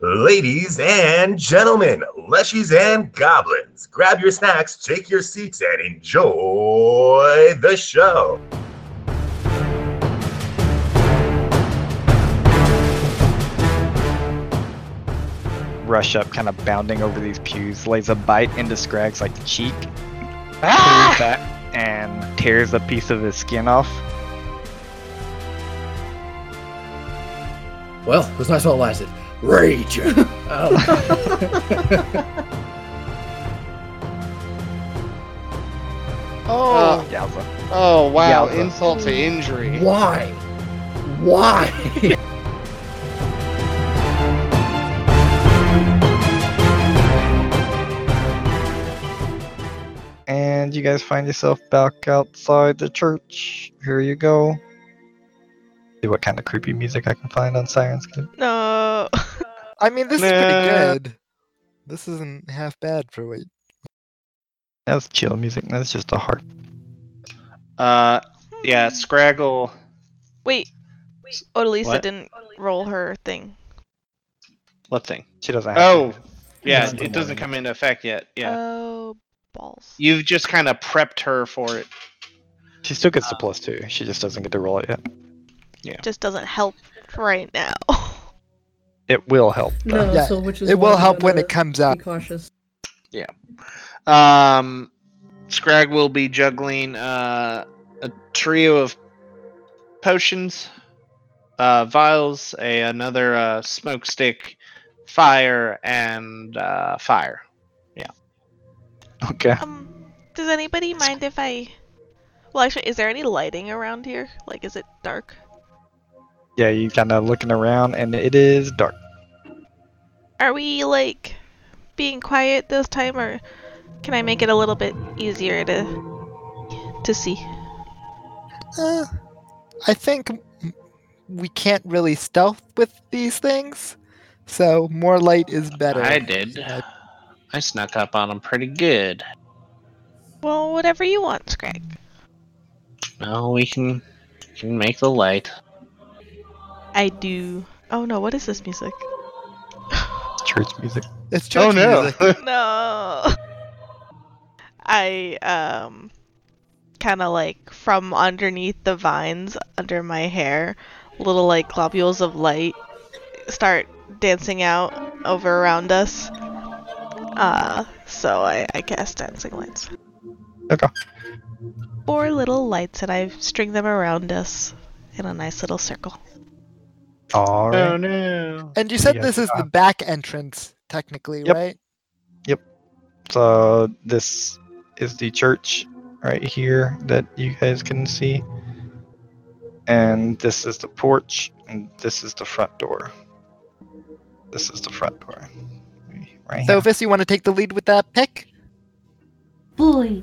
Ladies and gentlemen, leshies and goblins, grab your snacks, take your seats, and enjoy the show. rush up, kind of bounding over these pews, lays a bite into Scrag's like cheek, Ah! back, and tears a piece of his skin off. Well, it was nice while it lasted. Rage. Um, Oh, Yowza. oh wow! Yowza. Insult to injury. why? Why? And you guys find yourself back outside the church. Here you go. See what kind of creepy music I can find on Syrinscape. No. I mean, this is pretty good. This isn't half bad for what. That's chill music. That's just a heart. Uh, yeah, Scraggle. Wait. Odalisa What? didn't roll her thing. What thing? She doesn't have Oh, to. yeah, Doesn't it doesn't come into effect yet. Yeah, Oh, balls. you've just kind of prepped her for it. She still gets the plus two. She just doesn't get to roll it yet. It just doesn't help right now. It will help. though. No, Yeah, so which is It will help when it comes Be out. cautious. Yeah. Um, Scrag will be juggling uh, a trio of potions, uh, vials, a another uh, smoke stick, fire, and uh, fire. Yeah. Okay. Um, does anybody mind if I? Well, actually, is there any lighting around here? Like, is it dark? Yeah, you kind of looking around, and it is dark. Are we like being quiet this time, or can I make it a little bit easier to to see? Uh, I think we can't really stealth with these things, so more light is better. I did. Uh, I snuck up on him pretty good. Well, whatever you want, Scrag. Well, we can can make the light. I do. Oh no, what is this music? It's church music. It's church music. Oh no. I um kind of like from underneath the vines under my hair, little like globules of light start dancing out over around us. Uh, so I, I cast dancing lights. Okay. Four little lights, and I string them around us in a nice little circle. All Oh no! And you said Yeah, this is uh, the back entrance, technically, Yep. right? Yep. So this is the church right here that you guys can see, and this is the porch, and this is the front door. This is the front door. Right here. Thovis, you want to take the lead with that pick? Boy.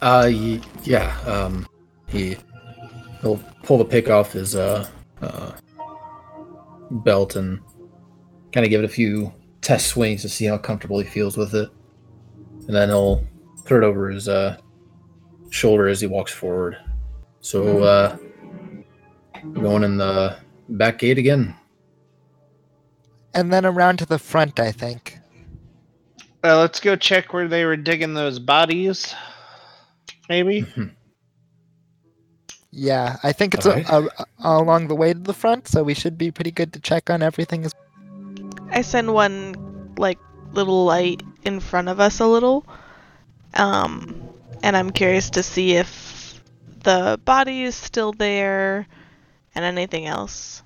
uh, yeah. Um, he he'll pull the pick off his uh, uh belt and kind of give it a few test swings to see how comfortable he feels with it, and then he'll throw it over his uh shoulder as he walks forward. So uh, going in the back gate again. And then around to the front, I think. Uh, let's go check where they were digging those bodies. Maybe. Yeah, I think it's a, Alright. a, a- along the way to the front, so we should be pretty good to check on everything. As I send one like little light in front of us a little. Um and I'm curious to see if the body is still there and anything else.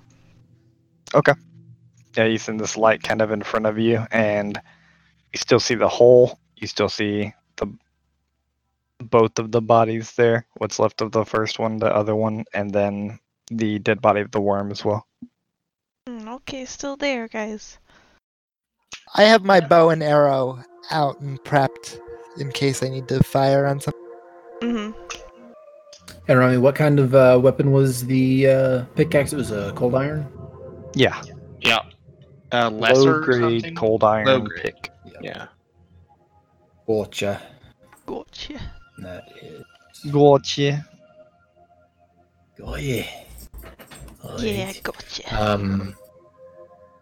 Okay. Yeah, you send this light kind of in front of you, and you still see the hole. You still see the both of the bodies there. What's left of the first one, the other one, and then the dead body of the worm as well. Mm, okay, still there, guys. I have my bow and arrow out and prepped in case I need to fire on something. Mm-hmm. And Rami, what kind of uh, weapon was the uh, pickaxe? It was a cold iron. Yeah, Yeah. Uh, lesser low grade something? cold iron Low grade. pick. Yeah. Gotcha. Gotcha. That is. Gotcha. Yeah. Oh, Yeah, gotcha. Um.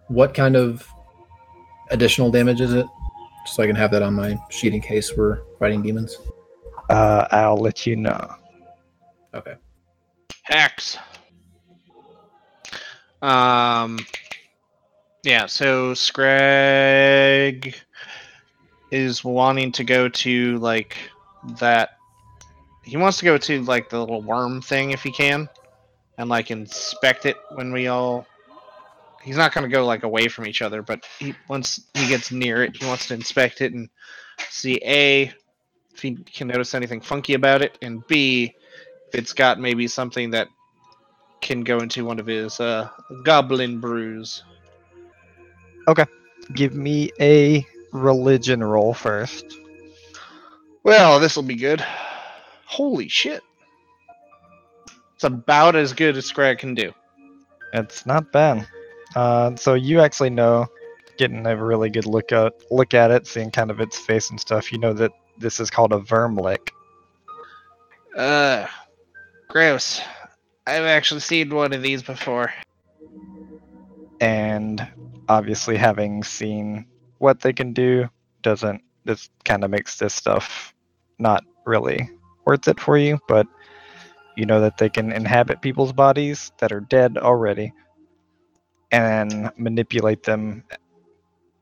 what kind of additional damage is it? Just so I can have that on my sheet in case we're fighting demons. Uh, I'll let you know. Okay. Hex. Um. Yeah. So Scrag is wanting to go to like that. He wants to go to like the little worm thing if he can, and like inspect it when we all. He's not going to go like away from each other, but he once he gets near it, he wants to inspect it and see a if he can notice anything funky about it, and b if it's got maybe something that can go into one of his uh, goblin brews. Okay. Give me a religion roll first. Well, this will be good. Holy shit. It's about as good as Scrag can do. It's not bad. Uh, so you actually know, getting a really good look at look at it, seeing kind of its face and stuff. You know that this is called a vermlek. Uh, gross. I've actually seen one of these before. and obviously having seen what they can do doesn't this kind of makes this stuff not really worth it for you but you know that they can inhabit people's bodies that are dead already and manipulate them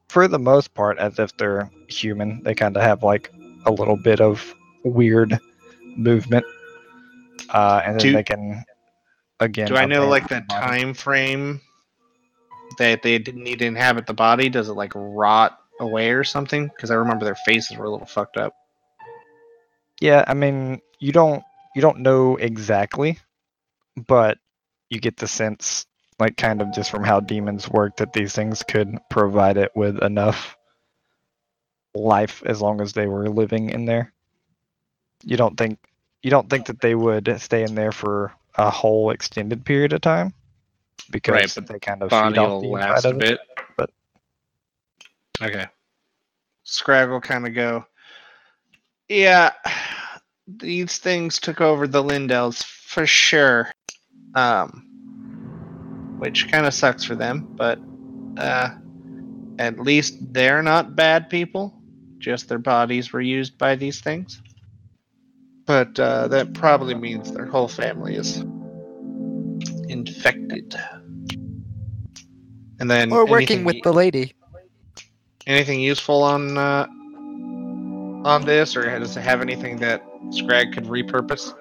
for the most part as if they're human they kind of have like a little bit of weird movement uh, and then Do- they can again Do I know like the time frame that they need to inhabit the body? Does it like rot away or something? Because I remember their faces were a little fucked up. Yeah, I mean, you don't you don't know exactly, but you get the sense, like kind of just from how demons work, that these things could provide it with enough life as long as they were living in there. You don't think you don't think that they would stay in there for a whole extended period of time because but they kind of feed off the last of it. bit. Okay. Scrag will kind of go. Yeah, these things took over the Lindells for sure. Um, which kind of sucks for them, but uh, at least they're not bad people. Just their bodies were used by these things. But uh, that probably means their whole family is infected. And then Or working anything with the lady. Anything useful on uh, on this, or does it have anything that Scrag could repurpose?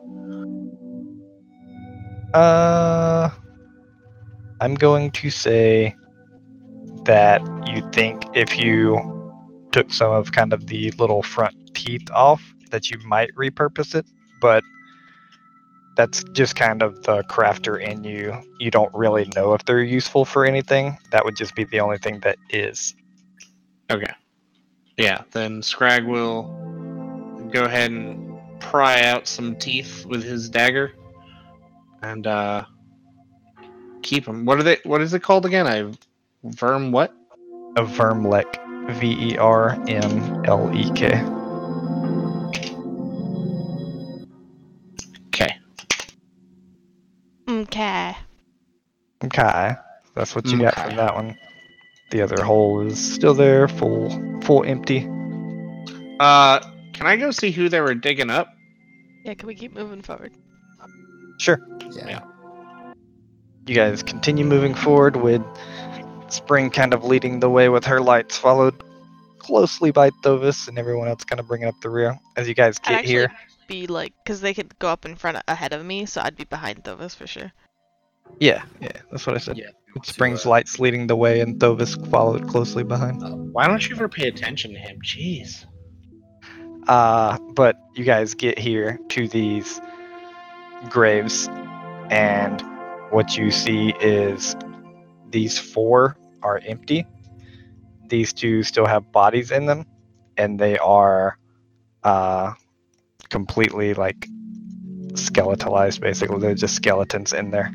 Uh, I'm going to say that you think if you took some of kind of the little front teeth off, that you might repurpose it, but that's just kind of the crafter in you. You don't really know if they're useful for anything. That would just be the only thing that is. Okay. Yeah, then Scrag will go ahead and pry out some teeth with his dagger, and uh, keep them. What are they? What is it called again? I verm what? A vermlek. V E R M L E K. Okay. Okay. Okay. That's what you got Okay. from that one. The other hole is still there, full full empty. Uh, can I go see who they were digging up? Yeah, can we keep moving forward? Sure. Yeah. You guys continue moving forward with Spring kind of leading the way with her lights, followed closely by Thovis and everyone else kind of bringing up the rear. As you guys I'd get actually here, be like, because they could go up in front ahead of me, so I'd be behind Thovis for sure. yeah, yeah, that's what I said. Yeah. Spring's lights leading the way and Thovis followed closely behind. Why don't you ever pay attention to him? Jeez. Uh, but you guys get here to these graves, and what you see is these four are empty. These two still have bodies in them, and they are uh, completely like skeletalized. Basically, they're just skeletons in there.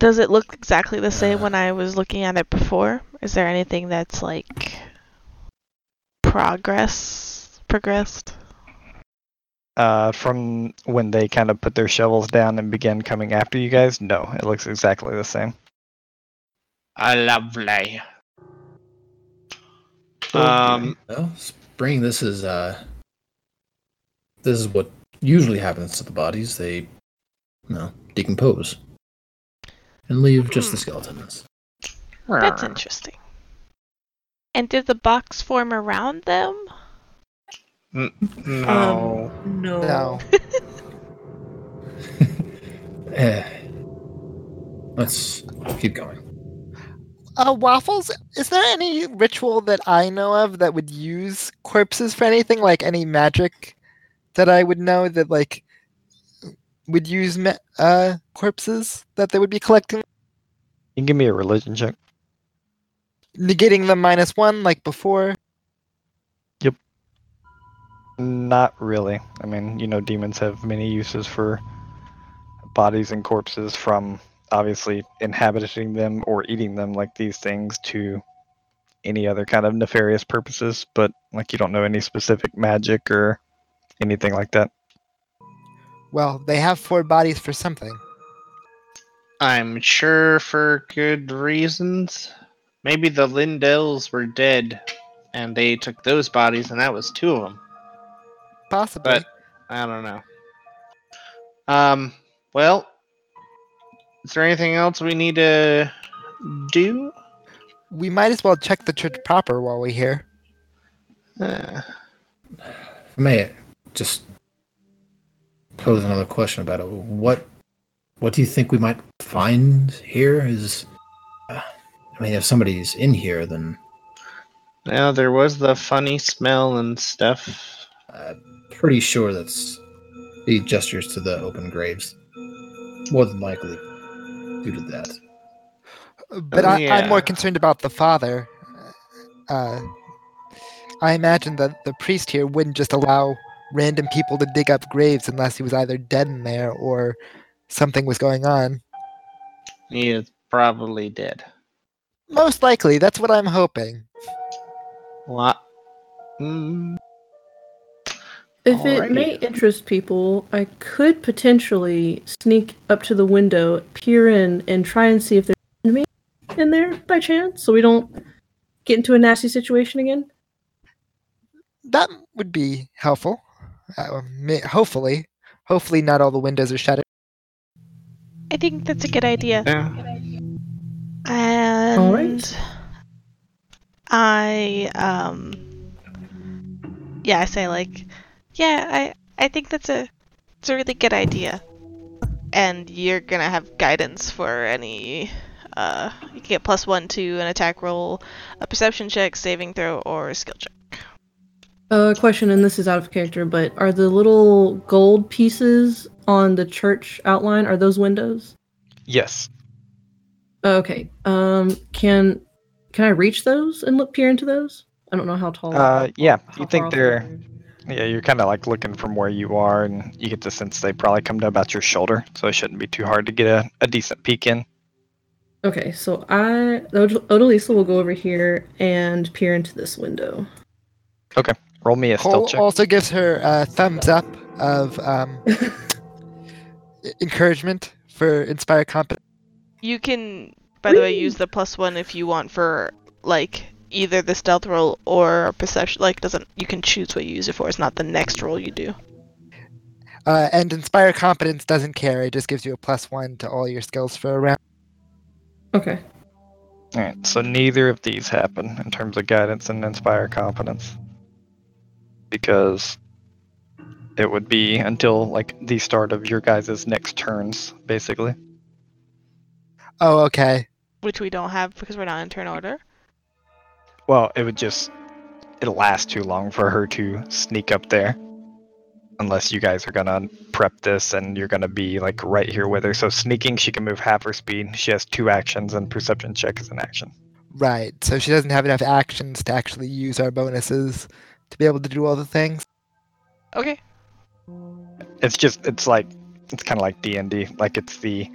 Does it look exactly the same when I was looking at it before? Is there anything that's like progress progressed? Uh, from when they kind of put their shovels down and began coming after you guys, no, it looks exactly the same. Uh, lovely. Um, Well, spring. This is uh, this is what usually happens to the bodies. They, well, decompose and leave just the Hmm. skeletons. That's interesting. And did the box form around them? No. No. No. Eh. Let's keep going. Uh, Waffles, is there any ritual that I know of that would use corpses for anything? Like any magic that I would know that like would use ma- uh corpses that they would be collecting, You can give me a religion check. negating the minus one like before? Yep. Not really. I mean, you know, demons have many uses for bodies and corpses, from obviously inhabiting them or eating them, like these things, to any other kind of nefarious purposes. But like, you don't know any specific magic or anything like that. Well, they have four bodies for something. I'm sure for good reasons. Maybe the Lindells were dead, and they took those bodies, and that was two of them. Possibly. But I don't know. Um. Well, is there anything else we need to do? we might as well check the church proper while we're here. Uh, May I just pose another question about it? What what do you think we might find here? Is uh, I mean, if somebody's in here, then now there was the funny smell and stuff. I'm pretty sure that's he gestures to the open graves. More than likely, due to that. But Oh, I, I'm more concerned about the father. Uh, I imagine that the priest here wouldn't just allow random people to dig up graves unless he was either dead in there or something was going on. He is probably dead. Most likely, that's what I'm hoping. What? Mm, If it may interest people, I could potentially sneak up to the window, peer in, and try and see if there's an enemy in there by chance, so we don't get into a nasty situation again. That would be helpful. Uh, may- hopefully. Hopefully, not all the windows are shut. I think that's a good idea. yeah. And Alright. I um yeah, I say like yeah, I I think that's a it's a really good idea. And you're gonna have guidance for any uh you can get plus one to an attack roll, a perception check, saving throw, or a skill check. Uh, question, and this is out of character, but are the little gold pieces on the church outline are those windows? Yes. Okay. Um, can can I reach those and look peer into those? I don't know how tall. Uh, yeah. You think they're they are. Yeah, you're kind of like looking from where you are, and you get the sense they probably come to about your shoulder, so it shouldn't be too hard to get a, a decent peek in. Okay, so I Od- Odalisa will go over here and peer into this window. Roll me a Cole stealth check. also gives her a thumbs up of um, encouragement for inspire competence. You can by the way use the plus one if you want for like either the stealth roll or perception like doesn't you can choose what you use it for, it's not the next roll you do. Uh, and inspire competence doesn't care; it just gives you a plus one to all your skills for a round. Okay. All right, so neither of these happen in terms of guidance and inspire competence, because it would be until like the start of your guys' next turns, basically. Oh, okay. Which we don't have because we're not in turn order. Well, it would just it'll last too long for her to sneak up there, unless you guys are gonna prep this and you're gonna be like right here with her. So sneaking, she can move half her speed. She has two actions, and perception check is an action. Right. So she doesn't have enough actions to actually use our bonuses to be able to do all the things. Okay. it's just it's like it's kind of like d&d like it's the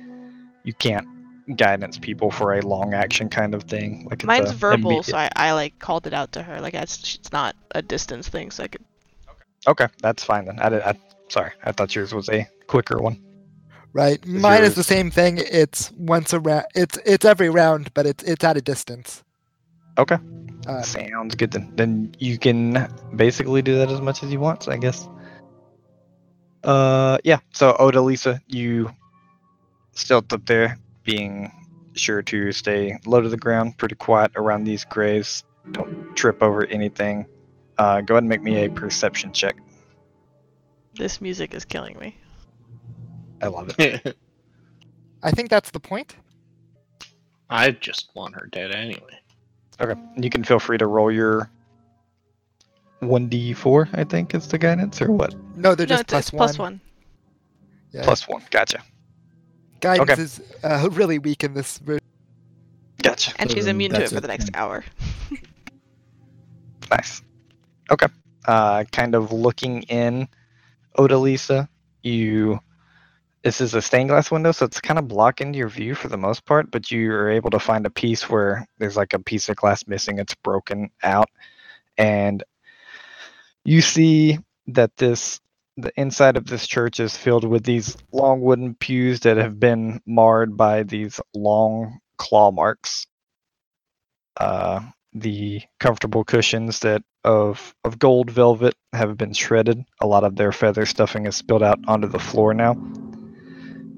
you can't guidance people for a long action kind of thing like it's Mine's verbal, immediate- so I, I like called it out to her. Like it's it's not a distance thing, so I could okay okay that's fine then i did i sorry i thought yours was a quicker one right? Is Mine is the same thing. It's once a round. It's it's every round, but it's it's at a distance. Okay. Uh, Sounds good. Then then you can basically do that as much as you want, I guess. Uh, yeah. So Odalisa, you stealth up there, being sure to stay low to the ground, pretty quiet around these graves. Don't trip over anything. Uh, go ahead and make me a perception check. This music is killing me. I love it. I think that's the point. I just want her dead anyway. Okay. You can feel free to roll your 1d4, I think is the guidance, or what? No, they're no, just it's, plus it's one. plus one. Yeah. Plus one. Gotcha. Guidance okay. is uh, really weak in this. ver- Gotcha. And she's Um, immune to it for it the next hour. Nice. Okay. Uh, kind of looking in, Odalisa, you. This is a stained glass window, so it's kind of blocking your view for the most part, but you are able to find a piece where there's like a piece of glass missing. It's broken out. And you see that this. The inside of this church is filled with these long wooden pews that have been marred by these long claw marks. Uh, the comfortable cushions that of of gold velvet have been shredded. A lot of their feather stuffing is spilled out onto the floor now.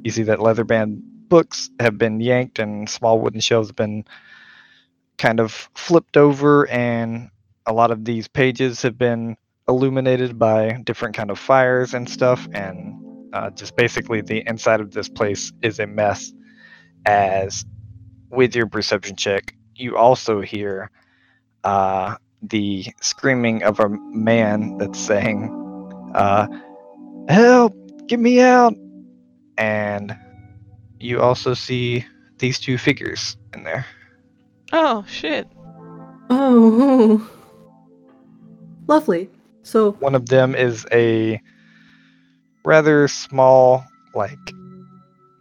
You see that leather band books have been yanked and small wooden shelves have been kind of flipped over and a lot of these pages have been illuminated by different kind of fires and stuff and uh, just basically the inside of this place is a mess as with your perception check you also hear uh, the screaming of a man that's saying, uh, "Help! Get me out!" And you also see these two figures in there. Oh shit! Oh, lovely. So One of them is a rather small, like,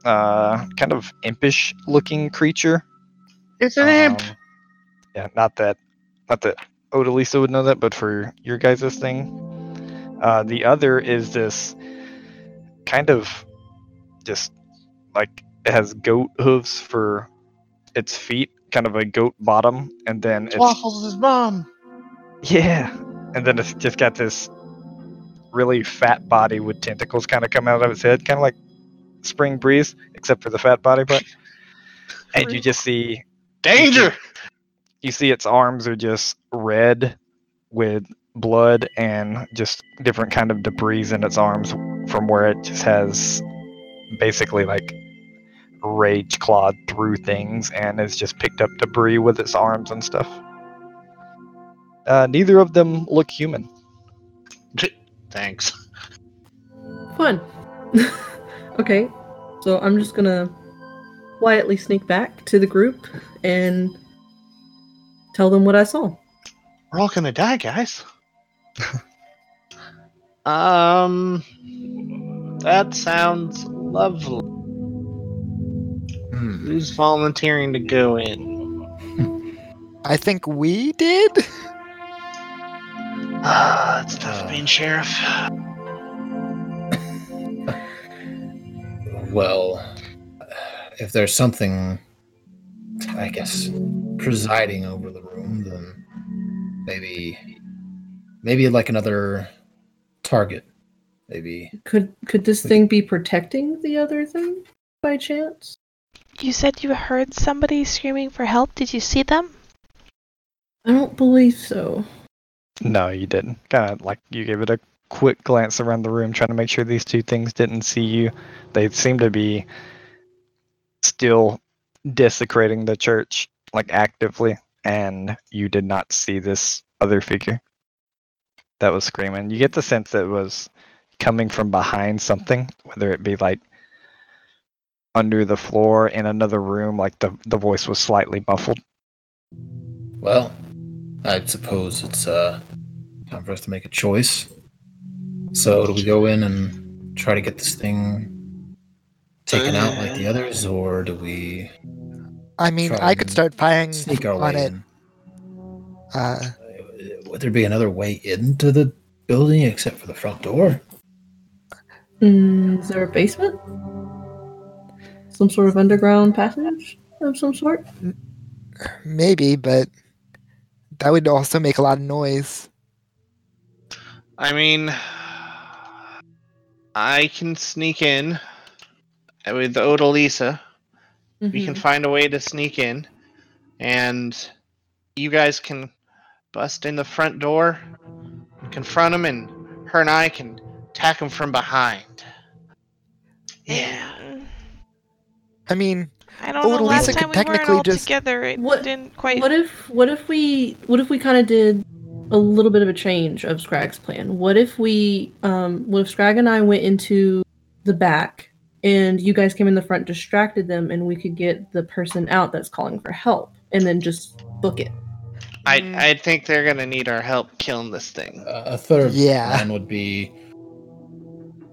uh, kind of impish-looking creature. It's an imp. Um, Yeah, not that, not that Odalisa would know that, but for your guys' thing, uh, the other is this kind of just like it has goat hooves for its feet, kind of a goat bottom, and then it's Waffles' his mom. yeah, and then it's just got this really fat body with tentacles kind of coming out of its head, kind of like Spring Breeze, except for the fat body part. And you just see Danger! you see its arms are just red with blood and just different kind of debris in its arms from where it just has basically like rage clawed through things and has just picked up debris with its arms and stuff. Uh, neither of them look human. Thanks. fun. okay, so I'm just gonna quietly sneak back to the group and tell them what I saw. We're all gonna die, guys. um, that sounds lovely. Hmm. Who's volunteering to go in? I think we did. Ah, it's tough Uh. being sheriff. Well, if there's something, I guess, presiding over the room, then maybe, maybe like another target. Maybe. Could could this thing be protecting the other thing by chance? You said you heard somebody screaming for help. Did you see them? I don't believe so. No, you didn't. Kind of like you gave it a quick glance around the room, trying to make sure these two things didn't see you. They seem to be still desecrating the church, like actively, and you did not see this other figure that was screaming. You get the sense that it was coming from behind something, whether it be like under the floor in another room, like the the voice was slightly muffled. Well, I suppose it's uh time for us to make a choice. So do we go in and try to get this thing taken out like the others, or do we I mean, I could start firing sneak our on way it. in? Uh, Would there be another way into the building except for the front door? Mm, is there a basement? some sort of underground passage of some sort? Maybe, but that would also make a lot of noise. I mean, I can sneak in with Odalisa. We can Mhm. find a way to sneak in, and you guys can bust in the front door, confront him, and her and I can attack him from behind. Yeah. I mean, I don't know. Odalisa Last could time we weren't technically all just- together, it What- didn't quite. What if what if we what if we kind of did a little bit of a change of Scrag's plan? What if we um what if Scrag and I went into the back and you guys came in the front, distracted them, and we could get the person out that's calling for help, and then just book it. I Mm. I think they're gonna need our help killing this thing. Uh, a third Yeah. plan would be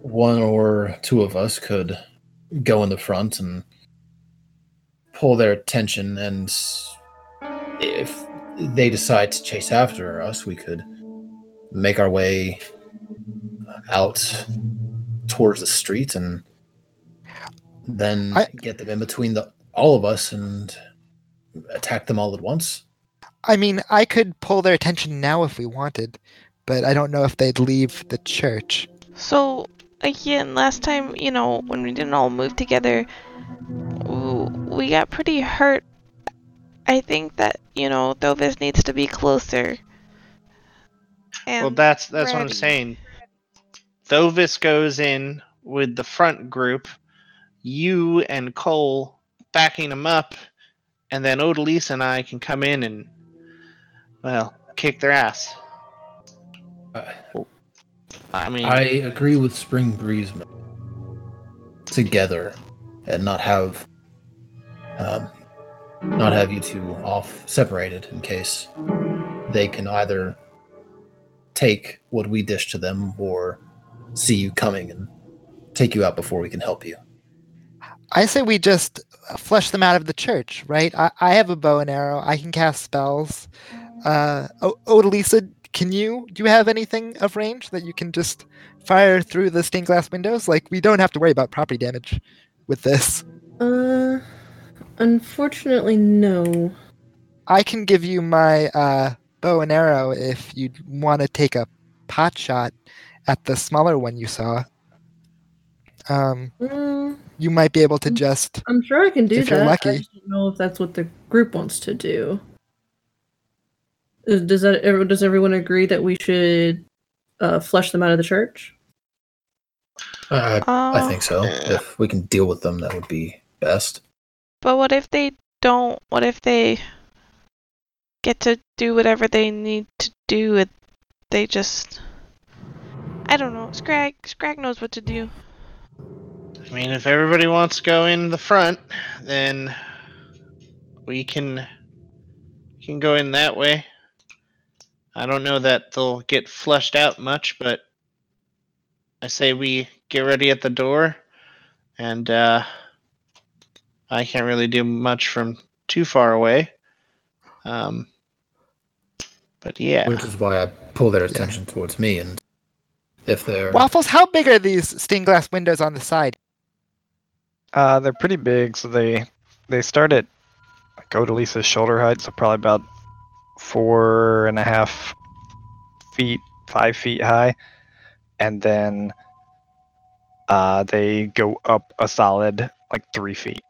one or two of us could go in the front and pull their attention, and if they decide to chase after us, we could make our way out towards the street and then I- get them in between the all of us and attack them all at once. I mean, I could pull their attention now if we wanted, but I don't know if they'd leave the church. So again, last time, you know, when we didn't all move together, we got pretty hurt. I think that you know, Thovis needs to be closer. And well, that's that's what I'm saying. Thovis goes in with the front group, you and Cole backing him up, and then Odalisa and I can come in and, well, kick their ass. Uh, I mean, I agree with Spring Breeze together and not have um, not have you two off separated in case they can either take what we dish to them or see you coming and take you out before we can help you. I say we just flush them out of the church, right? I, I have a bow and arrow. I can cast spells. Uh, o- Odalisa, can you? Do you have anything of range that you can just fire through the stained glass windows? Like, we don't have to worry about property damage with this. Uh, unfortunately, no. I can give you my uh, bow and arrow if you'd want to take a pot shot at the smaller one you saw. Um, Mm, you might be able to just. I'm sure I can do If that. you're I lucky. just don't know if that's what the group wants to do. Does that does everyone agree that we should uh, flush them out of the church? Uh, I Uh, think so. If we can deal with them, that would be best. But what if they don't? What if they get to do whatever they need to do? And they just. I don't know. Scrag, Scrag knows what to do. I mean, if everybody wants to go in the front, then we can can go in that way. I don't know that they'll get flushed out much, but I say we get ready at the door, and uh, I can't really do much from too far away. Um, but yeah, Which is why I pull their attention towards me and if they're Waffles, how big are these stained glass windows on the side? Uh, they're pretty big, so they they start at like Odalisa's shoulder height, so probably about four and a half feet, five feet high, and then uh, they go up a solid like three feet.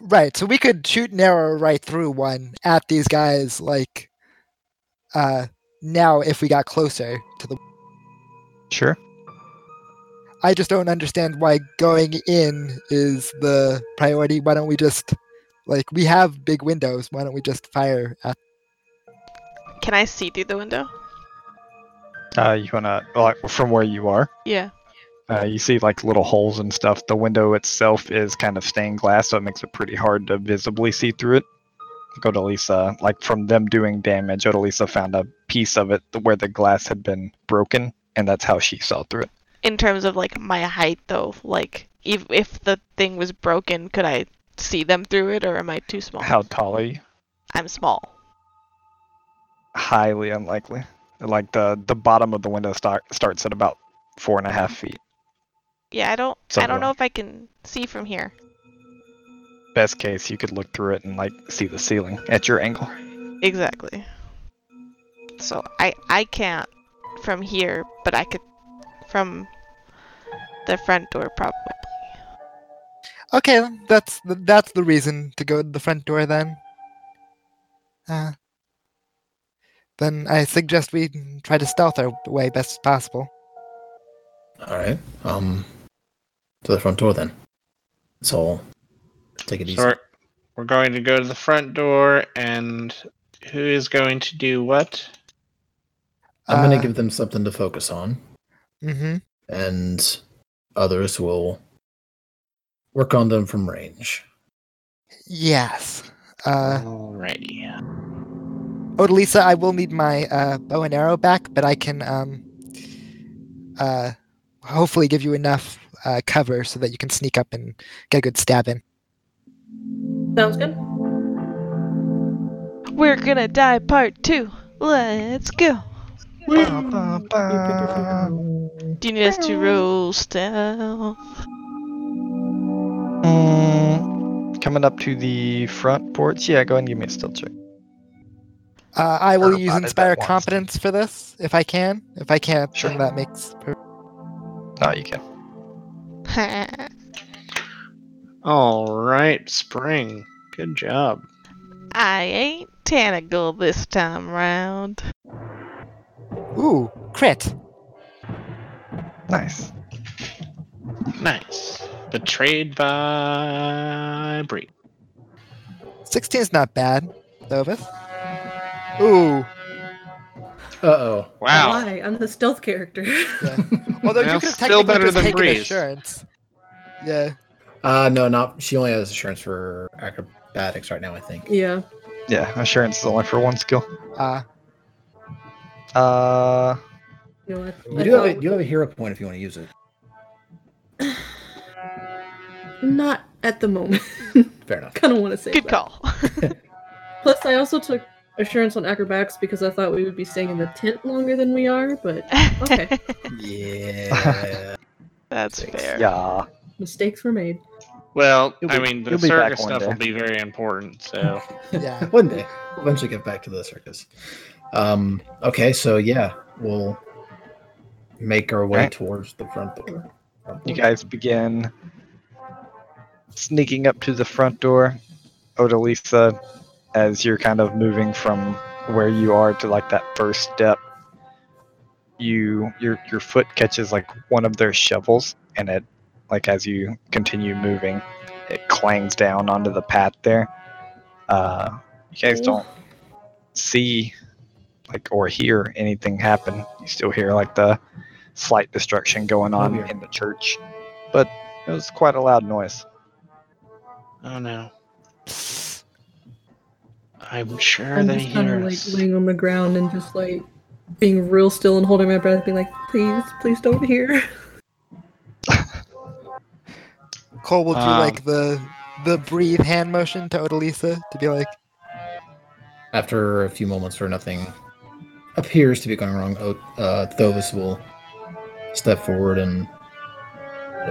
Right, so we could shoot an arrow right through one at these guys, like, uh, now if we got closer to the. Sure. I just don't understand why going in is the priority. Why don't we just, like, we have big windows. Why don't we just fire at. Can I see through the window? Uh, you wanna like from where you are? Yeah. Uh, you see like little holes and stuff. The window itself is kind of stained glass, so it makes it pretty hard to visibly see through it. Odalisa, like from them doing damage, Odalisa found a piece of it where the glass had been broken, and that's how she saw through it. In terms of like my height, though, like if if the thing was broken, could I see them through it, or am I too small? How tall are you? I'm small. Highly unlikely. Like the the bottom of the window start starts at about four and a half feet. Yeah, I don't. I don't know if I can see from here. best case, you could look through it and like see the ceiling at your angle. Exactly. So I I can't from here, but I could from the front door probably. Okay, that's the, that's the reason to go to the front door then. Uh, then I suggest we try to stealth our way best as possible. All right. Um, to the front door then. So, take it easy. So we're, we're going to go to the front door, and who is going to do what? I'm gonna Uh, give them something to focus on, Mm-hmm. and others will work on them from range. Yes. Uh, Alrighty. Odalisa, I will need my uh, bow and arrow back, but I can um, uh, hopefully give you enough uh, cover so that you can sneak up and get a good stab in. Sounds good. We're gonna die part two. Let's go. Do you need us to roll stealth? Mm, coming up to the front porch. Yeah, go ahead and give me a stealth check. Uh, I will use inspire at competence for this if I can. If I can't, Sure. then that makes. Per- No, you can. All right, Spring. Good job. I ain't Tanagle this time round. Ooh, crit. Nice. Nice. Betrayed by Bree. 16 is not bad, Thovis. Ooh. Uh oh. Wow. Why? I'm the stealth character. Yeah. Although Well, you could have still technically better just than taken Breeze. assurance. Yeah. Uh no, not she only has assurance for acrobatics right now. I think. yeah. Yeah, assurance is only for one skill. Uh, Uh, You know, I, You I do have a, you have a hero point if you want to use it. not at the moment. Fair enough. kind of want to say Good that. call. Plus, I also took assurance on acrobatics because I thought we would be staying in the tent longer than we are, but Okay. Yeah. That's Six. fair. yeah. mistakes were made. Well, You'll I mean, the you'll be back circus stuff day. will be very important. So, Yeah. One day, we'll eventually get back to the circus. Um. Okay. So yeah, we'll make our way Alright. towards the front door. Front You guys begin sneaking up to the front door. Odalisa, as you're kind of moving from where you are to like that first step, you your your foot catches like one of their shovels, and it like as you continue moving, it clangs down onto the path there. Uh, you guys don't see like or hear anything happen. You still hear like the slight destruction going on yeah. in the church, but it was quite a loud noise. oh no. I'm sure I'm they just kind hear of like laying on the ground and just like being real still and holding my breath, being like, please, please don't hear. Cole will do Um, like the the breathe hand motion to Odalisa to be like, After a few moments where nothing appears to be going wrong, O- uh, Thovis will step forward and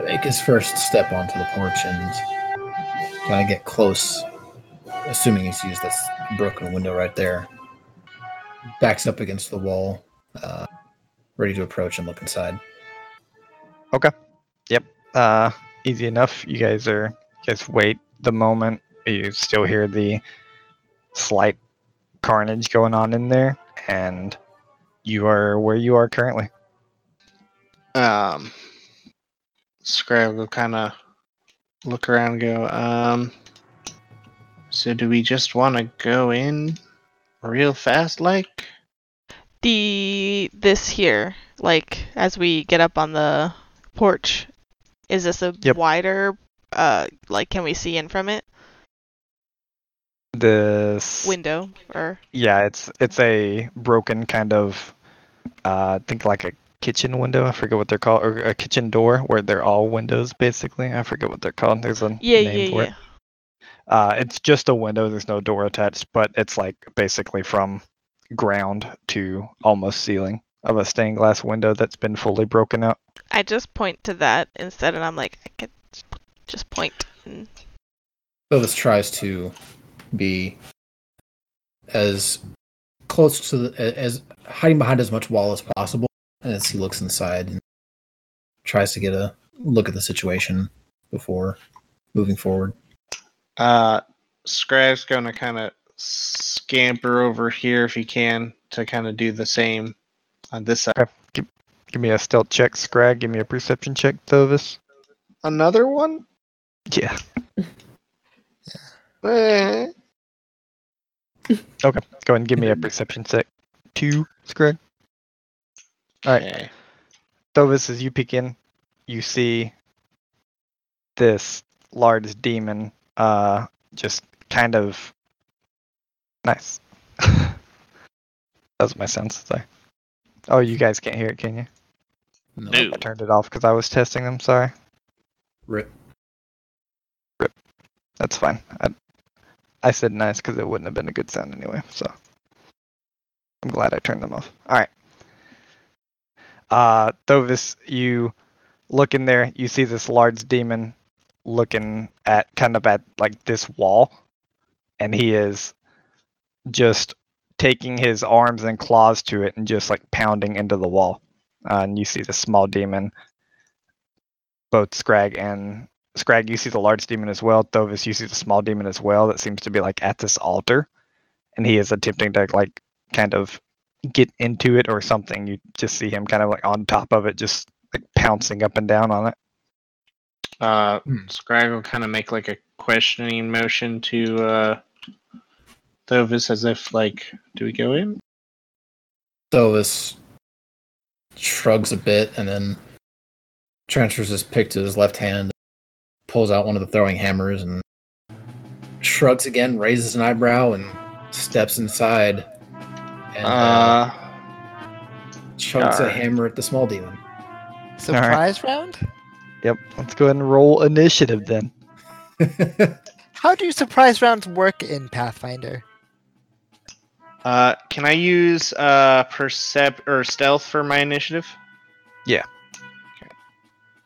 make his first step onto the porch and kind of get close, assuming he's used this broken window right there. Backs up against the wall, uh, ready to approach and look inside. Okay. Yep. Uh, easy enough. You guys are just wait the moment. You still hear the slight carnage going on in there, and you are where you are currently. Um, Scrag will kind of look around and go, um, so do we just want to go in real fast, like? The this here, like as we get up on the porch, is this a Yep. wider? Uh, like can we see in from it? This Window or Yeah, it's it's a broken kind of uh think like a kitchen window. I forget what they're called, or a kitchen door where they're all windows basically. I forget what they're called. There's a yeah, name yeah, for yeah. it. Uh, it's just a window. There's no door attached, but it's like basically from ground to almost ceiling of a stained glass window that's been fully broken out. I just point to that instead, and I'm like, I could just point. And Thovis tries to be as close to the as hiding behind as much wall as possible And as he looks inside and tries to get a look at the situation before moving forward. Uh, Scrag's gonna kind of scamper over here if he can to kind of do the same on this side. Okay. Give, give me a stealth check, Scrag. Give me a perception check, Thovis. Another one? Yeah. Eh. Okay. Go ahead and give me a perception check. Two, Scrag. All right. Okay. Thovis, as you peek in, you see this large demon uh just kind of nice. that was my sense. Sorry. Oh, you guys can't hear it, can you? No. No. I turned it off because I was testing them. Sorry. Rip. Rip. That's fine. I, I said nice because it wouldn't have been a good sound anyway. So I'm glad I turned them off. All right. Uh, Thovis, you look in there. You see this large demon looking at kind of at like this wall, and he is just taking his arms and claws to it and just like pounding into the wall. Uh, and you see the small demon, both Scrag and Scrag, you see the large demon as well. Thovis, you see the small demon as well. That seems to be like at this altar, and he is attempting to like kind of get into it or something. You just see him kind of like on top of it, just like pouncing up and down on it. Uh, Hmm. Scrag will kind of make like a questioning motion to uh, Thovis as if like, do we go in? Thovis shrugs a bit and then transfers his pick to his left hand, pulls out one of the throwing hammers and shrugs again, raises an eyebrow, and steps inside and uh, Uh, chucks a hammer at the small demon. Surprise round? Yep. Let's go ahead and roll initiative then. How do surprise rounds work in Pathfinder? uh, can I use uh percept or stealth for my initiative? Yeah. Okay.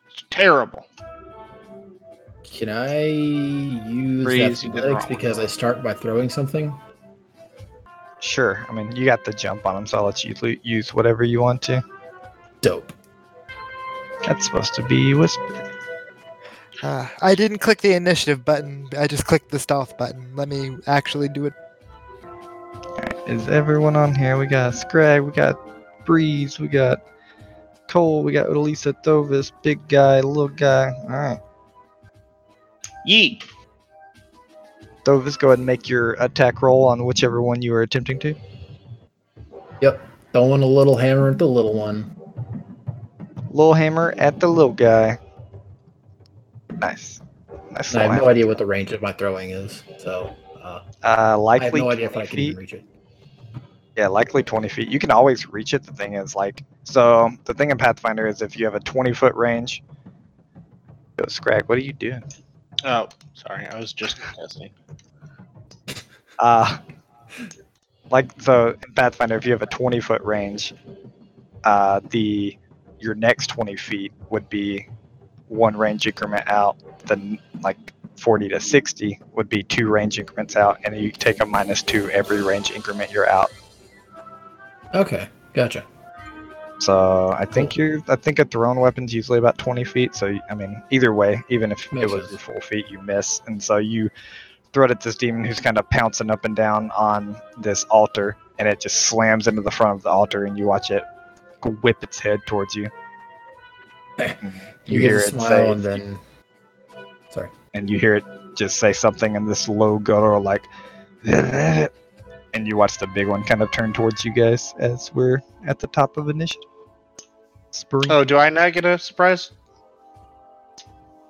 It's terrible. Can I use Breeze, you did athletics because I start by throwing something? Sure. I mean, you got the jump on him, so I'll let you lo- use whatever you want to. Dope. That's supposed to be whisper. Uh, I didn't click the initiative button. I just clicked the stealth button. Let me actually do it. Alright, is everyone on here? We got Scrag, we got Breeze, we got Cole, we got Elisa Thovis, big guy, little guy. Alright. Yeet. Thovis, go ahead and make your attack roll on whichever one you are attempting to. Yep. Throwing a little hammer at the little one. Little hammer at the little guy. Nice. Nice. I have little no idea what the range of my throwing is, so uh, hammer. Uh, I have likely no idea if I can feet. reach it. Yeah, likely 20 feet. You can always reach it. The thing is, like, so the thing in Pathfinder is if you have a 20 foot range. Go, Scrag, what are you doing? Oh, sorry. I was just testing. Uh, like so in Pathfinder, if you have a 20 foot range, uh, the your next 20 feet would be one range increment out. Then like 40 to 60 would be two range increments out, and you take a minus two every range increment you're out. Okay, gotcha. So I think you're. I think a thrown weapon's usually about 20 feet. So I mean, either way, even if Makes it was sense. your full feet, you miss, and so you throw it at this demon who's kind of pouncing up and down on this altar, and it just slams into the front of the altar, and you watch it whip its head towards you. You, You hear a it smile say, and then. Sorry. and you hear it just say something in this low guttural like, and you watch the big one kind of turn towards you guys as we're at the top of initiative. Spring. Oh, do I not get a surprise?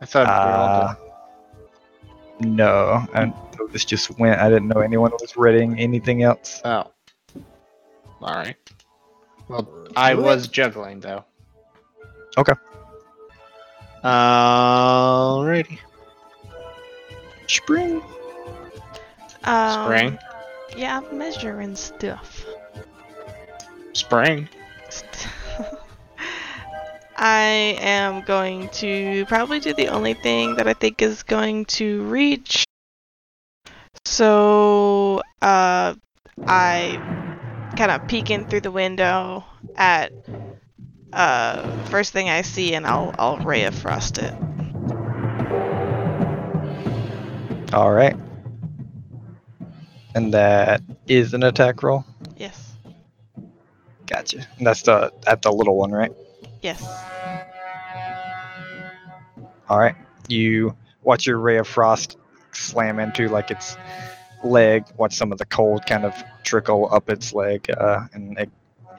I thought we were all Uh, done. no, and this just went. I didn't know anyone was reading anything else. Oh. All right. Well, I was juggling though. Okay. Alrighty. Spring. Um, Spring. Yeah, I'm measuring stuff. Spring. I am going to probably do the only thing that I think is going to reach So, uh, I kind of peeking through the window at uh first thing I see, and I'll I'll ray of frost it. All right. And that is an attack roll. Yes. Gotcha. And that's the at the little one, right? Yes. All right. You watch your ray of frost slam into like its leg. Watch some of the cold kind of trickle up its leg, uh, and it,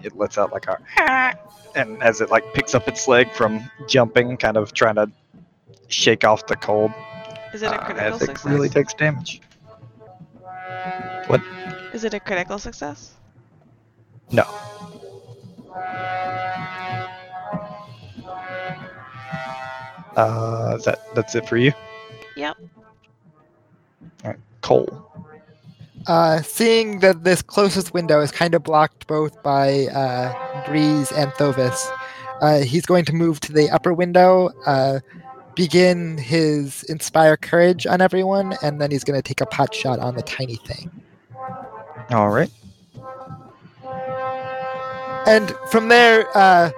it lets out like a. And as it like picks up its leg from jumping, kind of trying to shake off the cold, Is it a uh, critical as it success? really takes damage. Is it a critical success? No. Uh, is that that's it for you? Yep. All right, Cole. Uh, seeing that this closest window is kind of blocked both by uh, Breeze and Thovis, uh, he's going to move to the upper window, uh, begin his Inspire Courage on everyone, and then he's going to take a pot shot on the tiny thing. All right. And from there, uh,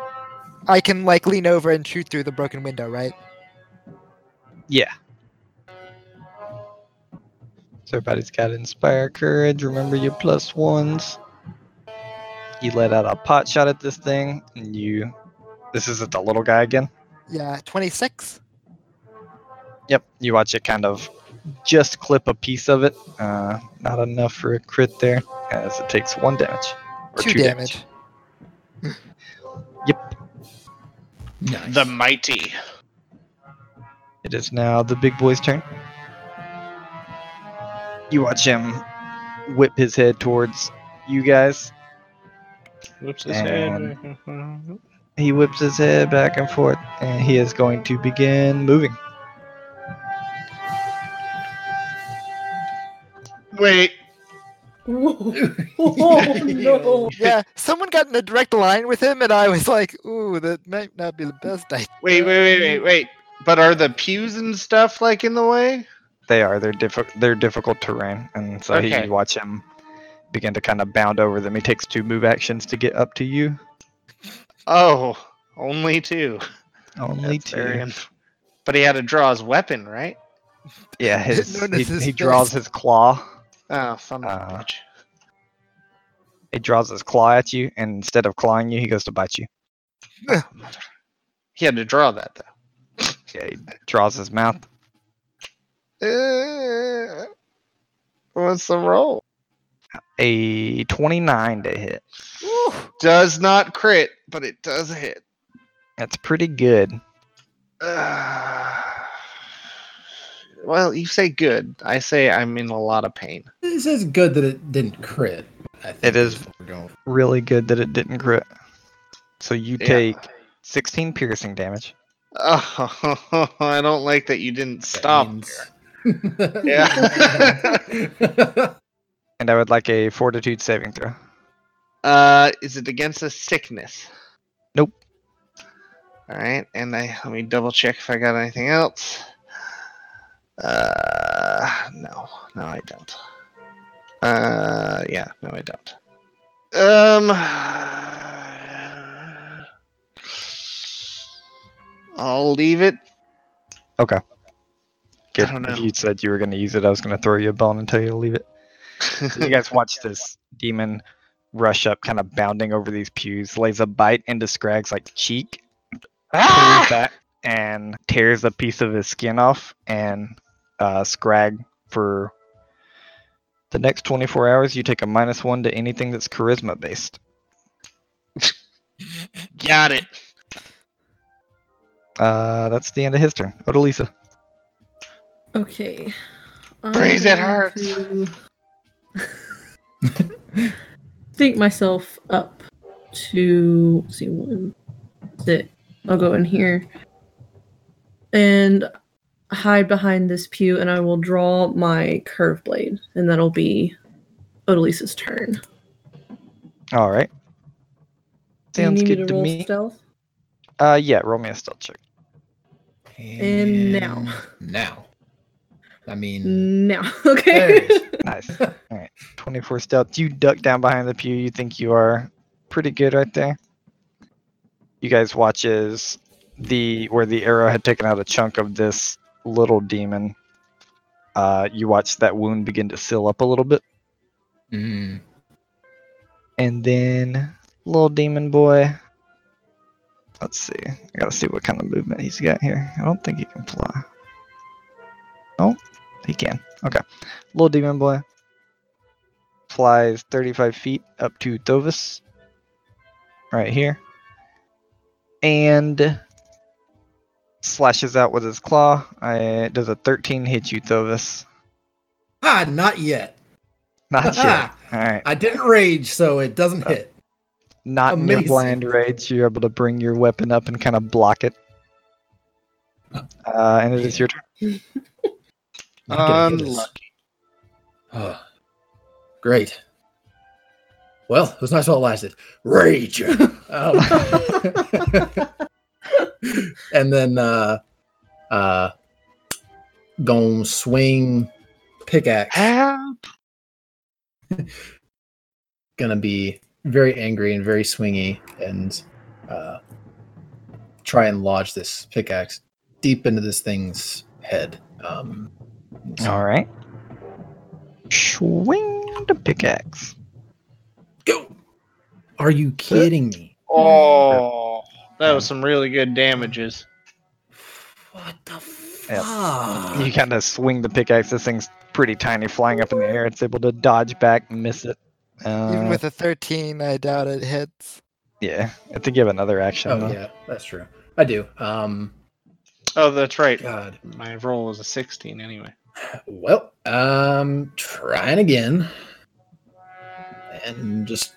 I can like lean over and shoot through the broken window, right? Yeah. So everybody's got inspire courage. Remember your plus ones. You let out a pot shot at this thing, and you. This is at the little guy again. Yeah, 26. Yep. You watch it kind of just clip a piece of it. Uh, not enough for a crit there, as it takes one damage. Or Two damage. Yep. Nice. The mighty. It is now the big boy's turn. You watch him whip his head towards you guys. Whoops his And- head. He whips his head back and forth, and he is going to begin moving. Wait. oh no! Yeah, someone got in a direct line with him, and I was like, ooh, that might not be the best idea. Wait, wait, wait, wait, wait. But are the pews and stuff like in the way? They are. They're difficult. They're difficult terrain, and so he, you watch him begin to kind of bound over them. He takes two move actions to get up to you. Oh, only two. Only That's two. very But he had to draw his weapon, right? Yeah, his, he, his he draws his claw. Oh, son of a Uh, bitch. He draws his claw at you, and instead of clawing you, he goes to bite you. He had to draw that though. Yeah, he draws his mouth. Uh, what's the roll? A 29 to hit. Does not crit, but it does hit. That's pretty good. Uh, well, you say good. I say I'm in a lot of pain. This is good that it didn't crit. I think It is. what we're going- Really good that it didn't crit. So you Yeah. take 16 piercing damage. Oh, I don't like that you didn't that stop. means- Yeah. And I would like a fortitude saving throw. Uh, is it against a sickness? Nope. All right, and I let me double check if I got anything else. Uh, no, no, I don't. Uh, yeah, no, I don't. Um, I'll leave it. Okay. Good. don't know. If you said you were going to use it, I was going to throw you a bone and tell you to leave it. You guys watch this demon rush up, kind of bounding over these pews, lays a bite into Scrag's like cheek, Ah! back, and tears a piece of his skin off. And uh, Scrag, for the next 24 hours, you take a minus one to anything that's charisma based. Got it. Uh, that's the end of his turn. Odalisa. Okay. Breeze, I'm it hurts. to think myself up to let's see one sit. I'll go in here and hide behind this pew, and I will draw my curve blade, and that'll be Odalisa's turn. All right. Do you Sounds need me good to to roll me. stealth? Uh, yeah, roll me a stealth check. And now. Now. I mean, No. Okay. Nice. All right. 24 stealth. You duck down behind the pew. You think you are pretty good right there. You guys watch as the where the arrow had taken out a chunk of this little demon. Uh, you watch that wound begin to seal up a little bit, mm, and then little demon boy. Let's see. I gotta see what kind of movement he's got here. I don't think he can fly. Oh, he can. Okay. Little demon boy flies 35 feet up to Thovis. Right here. And slashes out with his claw. I does a 13 hit you, Thovis? ah, not yet. Not yet. Alright. I didn't rage, so it doesn't Uh, hit. Not in your amazing. blind rage. You're able to bring your weapon up and kind of block it. Uh, and it is your turn. Not gonna hit us. Unlucky. Oh, great. Well, it was nice while it lasted. Rage. Um, and then uh uh gonna swing pickaxe. Help! Gonna be very angry and very swingy and uh try and lodge this pickaxe deep into this thing's head. Um so- All right. Swing the pickaxe. Go. Are you kidding me? Oh, that was some really good damages. What the Yep. fuck? You kind of swing the pickaxe. This thing's pretty tiny, flying up in the air. It's able to dodge back, miss it. Even Uh, with a 13, I doubt it hits. yeah, I think you have another action. Oh though. yeah, that's true. I do. Um Oh, that's right. God. My roll was a 16 anyway. Well, um trying again. And just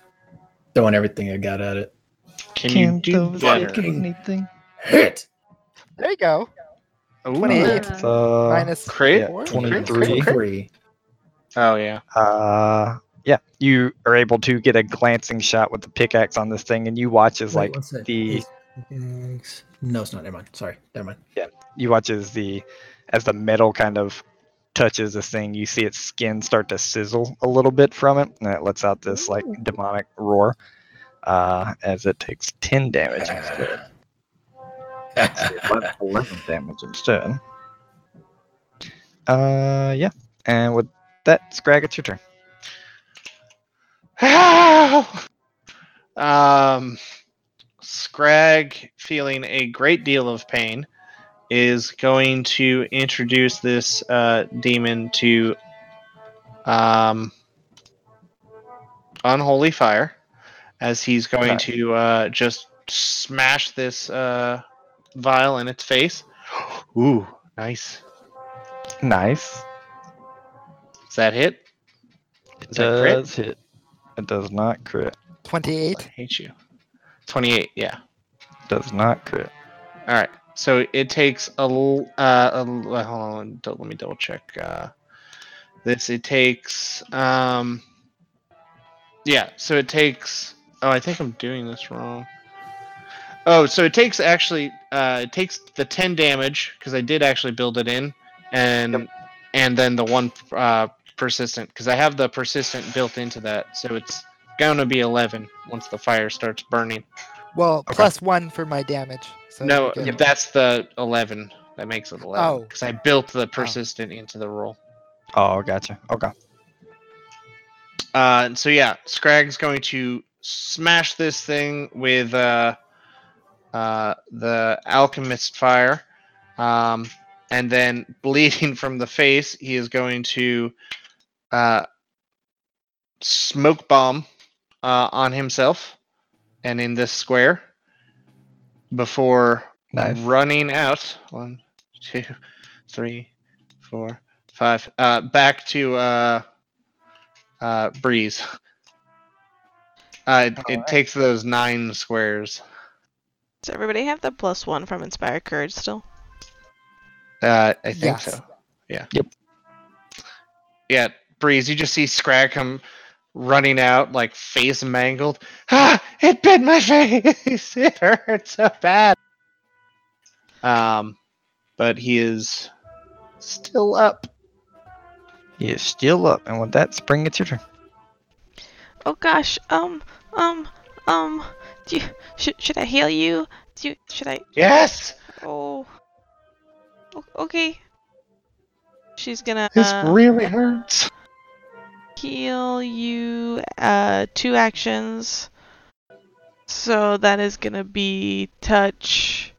throwing everything I got at it. Can Can't you do better? anything? Hit! There you go. Ooh. 28. It's, uh, Minus Crit? yeah, four? 23. Oh yeah. Uh, yeah, you are able to get a glancing shot with the pickaxe on this thing, and you watch as like what's that? the No, it's not. Never mind. Sorry. Never mind. Yeah, you watch as the as the metal kind of touches this thing, you see its skin start to sizzle a little bit from it, and it lets out this like demonic roar. Uh, as it takes ten damage instead. Eleven- Eleven damage instead. Uh, yeah, and with that, Scrag, it's your turn. um, Scrag, feeling a great deal of pain, is going to introduce this uh, demon to um, unholy fire, as he's going Okay. to uh, just smash this uh, vial in its face. Ooh, nice. Nice. Does that hit? It Is that crit? does hit. It does not crit. 28. I hate you. 28, yeah. Does not crit. All right. So it takes a l- uh, a l- hold on. don't- Let me double check. Uh, this it takes um. Yeah. So it takes. Oh, I think I'm doing this wrong. Oh, so it takes actually. Uh, it takes the 10 damage because I did actually build it in, and and then the one uh persistent because I have the persistent built into that, so it's gonna be 11 once the fire starts burning. Well, Okay. plus one for my damage. So No, you're that's the 11. That makes it 11. Oh. Because I built the persistent into the roll. Oh, gotcha. Okay. Uh, and so yeah, Scrag's going to smash this thing with uh, uh, the alchemist fire, um, and then bleeding from the face, he is going to uh, smoke bomb uh, on himself and in this square before Nice. running out. One, two, three, four, five. Uh, back to uh, uh, Breeze. Uh, it, it Alright. takes those nine squares. Does everybody have the plus one from Inspire Courage still? Uh, I think Yes. so. Yeah. Yep. Yeah, Breeze, you just see Scrag come running out, like face mangled. Ah, it bit my face. It hurts so bad. Um, but he is still up. He is still up, and with that, Spring, it's your turn. Oh gosh. Um. Um. Um. Do you, should should I heal you? Do you, should I? Yes. Oh. O- Okay. She's gonna This uh, really hurts. Heal you. Uh, two actions. So that is gonna be touch.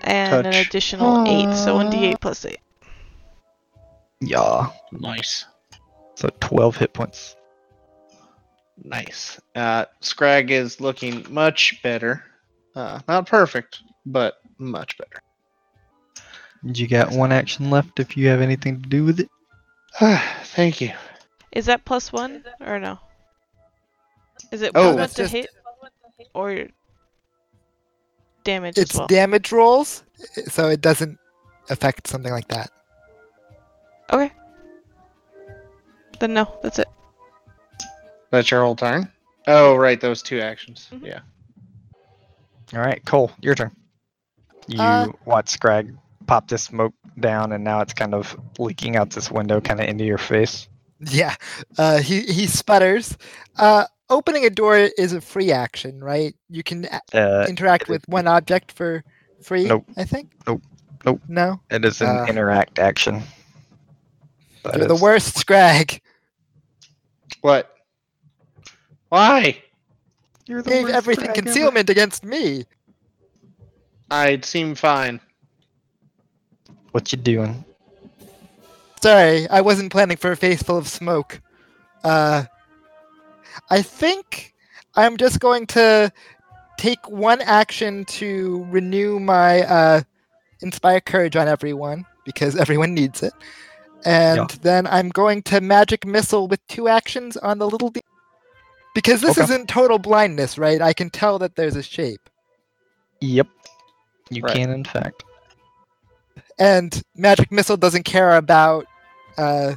And an Touch. additional eight, so one d8 plus eight. Yeah. Nice. So 12 hit points. Nice. Uh, Scrag is looking much better. Uh, not perfect, but much better. You got one action left if you have anything to do with it. Thank you. Is that plus one or no? Is it Oh. plus one That's to just- hit or damage It's as well? damage rolls, so it doesn't affect something like that. okay. Then no, that's it. That's your whole turn? Oh, right. Those two actions. Mhm. Yeah. All right, Cole, your turn. You Uh, watch Scrag pop this smoke down, and now it's kind of leaking out this window, kind of into your face. Yeah, uh, he he sputters. Uh, opening a door is a free action, right? You can a- Uh, interact with one object for free. Nope. I think. Nope. Nope. No, it is an uh, interact action. That you're the worst, Scrag. What? Why? You're the Gave worst everything Scrag ever. concealment against me. I'd seem fine. What you doing? Sorry, I wasn't planning for a face full of smoke. Uh, I think I'm just going to take one action to renew my uh, inspire courage on everyone because everyone needs it, and Yeah. then I'm going to magic missile with two actions on the little. De- because this Okay. isn't total blindness, right? I can tell that there's a shape, Yep. You Right. can, in fact. and magic missile doesn't care about uh,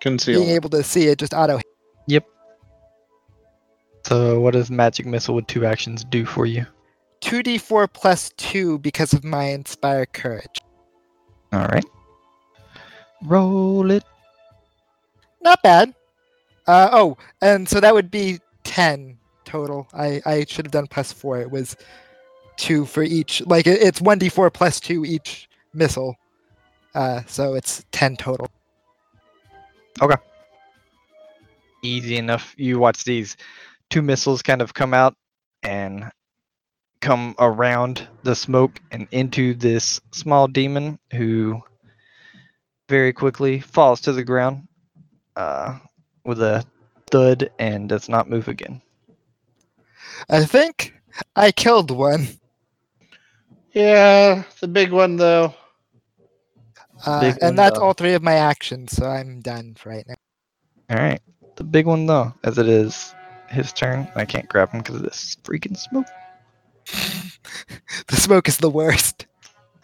Conceal. being able to see it; just auto Yep. So, what does Magic Missile with two actions do for you? 2d4 plus 2 because of my inspire courage. All right. Roll it. Not bad. Uh, oh, and so that would be 10 total. I, I should have done plus 4. It was 2 for each. Like, it, it's 1d4 plus 2 each missile. Uh, so it's 10 total. Okay. Easy enough. You watch these two missiles kind of come out and come around the smoke and into this small demon who very quickly falls to the ground uh, with a thud and does not move again. I think I killed one. Yeah, the big one though. Uh, and that's though. all three of my actions, so I'm done for right now. All right. The big one, though, as it is his turn. I can't grab him because of this freaking smoke. the smoke is the worst.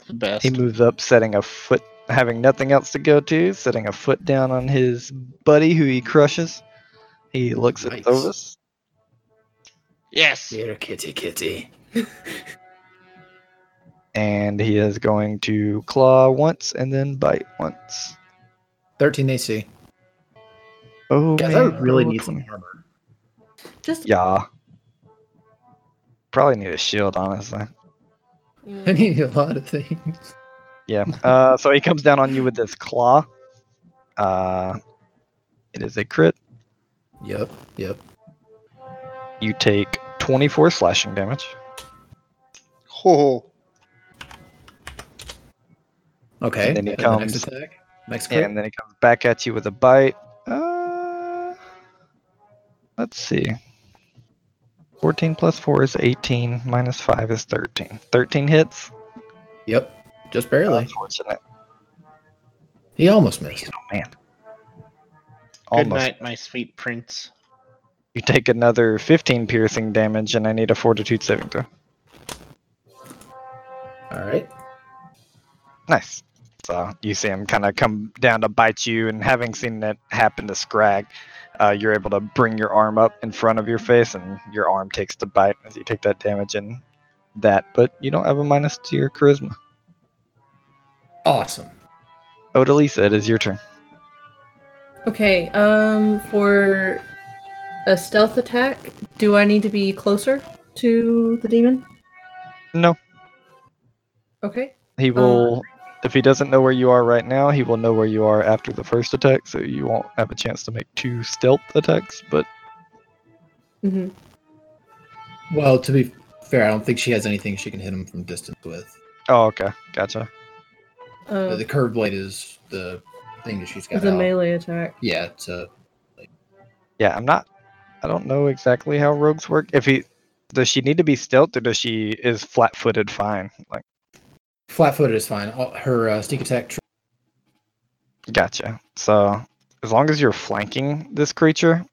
The best. He moves up, setting a foot, having nothing else to go to, setting a foot down on his buddy who he crushes. He looks at Nice. Thovis. Yes. Here, kitty, kitty. and he is going to claw once and then bite once. 13 AC. Oh, Guys, man, I really roll a need some armor. Just Yeah. Probably need a shield, honestly. I need a lot of things. Yeah. Uh, so he comes down on you with this claw. Uh, it is a crit. Yep, yep. You take 24 slashing damage. Oh, Okay. And then he and the next comes- attack. Next crit. And then he comes back at you with a bite. Uh, let's see. 14 plus 4 is 18, minus 5 is 13. 13 hits? Yep. Just barely. Unfortunate. He almost missed. Oh, man. good night, my sweet prince. You take another 15 piercing damage, and I need a fortitude saving throw. All right. Nice. So you see him kind of come down to bite you, and having seen it happen to Scrag, uh, you're able to bring your arm up in front of your face, and your arm takes the bite as you take that damage and that. But you don't have a minus to your charisma. Awesome. Odalisa, it is your turn. Okay, um, for a stealth attack, do I need to be closer to the demon? No, Okay. he will. If he doesn't know where you are right now, he will know where you are after the first attack, so you won't have a chance to make two stealth attacks. But hmm Well, to be fair, I don't think she has anything she can hit him from distance with. oh, okay, gotcha. Uh, the, the curved blade is the thing that she's got. it's a out. melee attack. Yeah, it's a Yeah, I'm not. I don't know exactly how rogues work. If he does, she need to be stealth, or does she is flat-footed fine? Like, flat-footed is fine. Her uh, sneak attack. Tr- gotcha. So as long as you're flanking this creature,